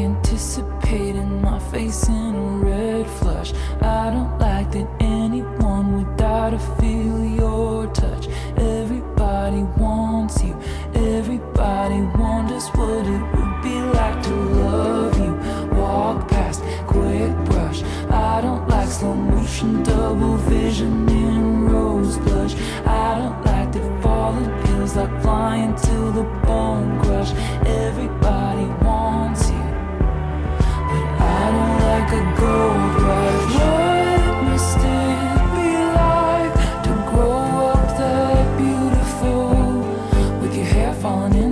anticipating my face in a red flush. I don't like that wants you. Everybody wonders what it would be like to love you. Walk past, quick brush. I don't like slow motion, double vision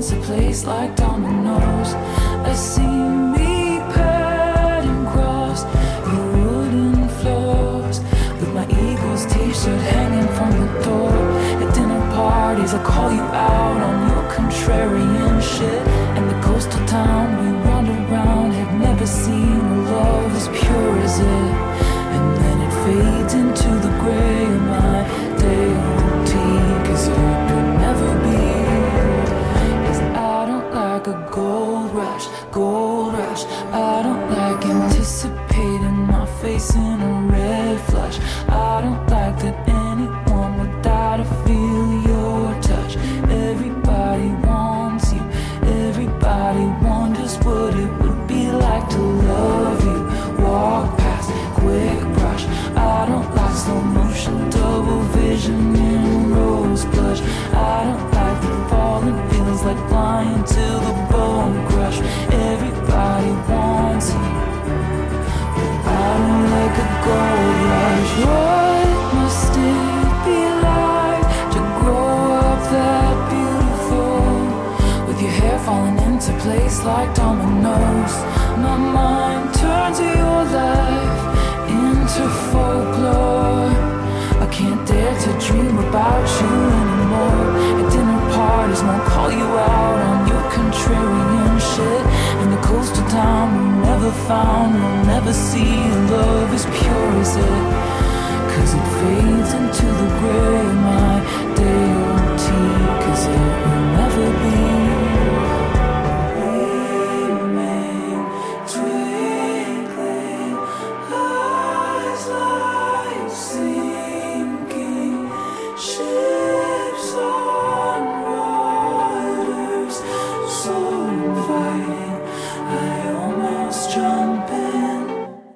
falling into place like dominoes. I see me pad and cross your wooden floors. With my Eagles t-shirt hanging from the door. At dinner parties, I call you out on your contrarian shit. And the coastal town we rush, falling into place like dominoes. My mind turns your life into folklore. I can't dare to dream about you anymore. At dinner parties, won't call you out on your contrarian shit. In the coastal town we never found, we'll never see love as pure as it. Cause it fades into the gray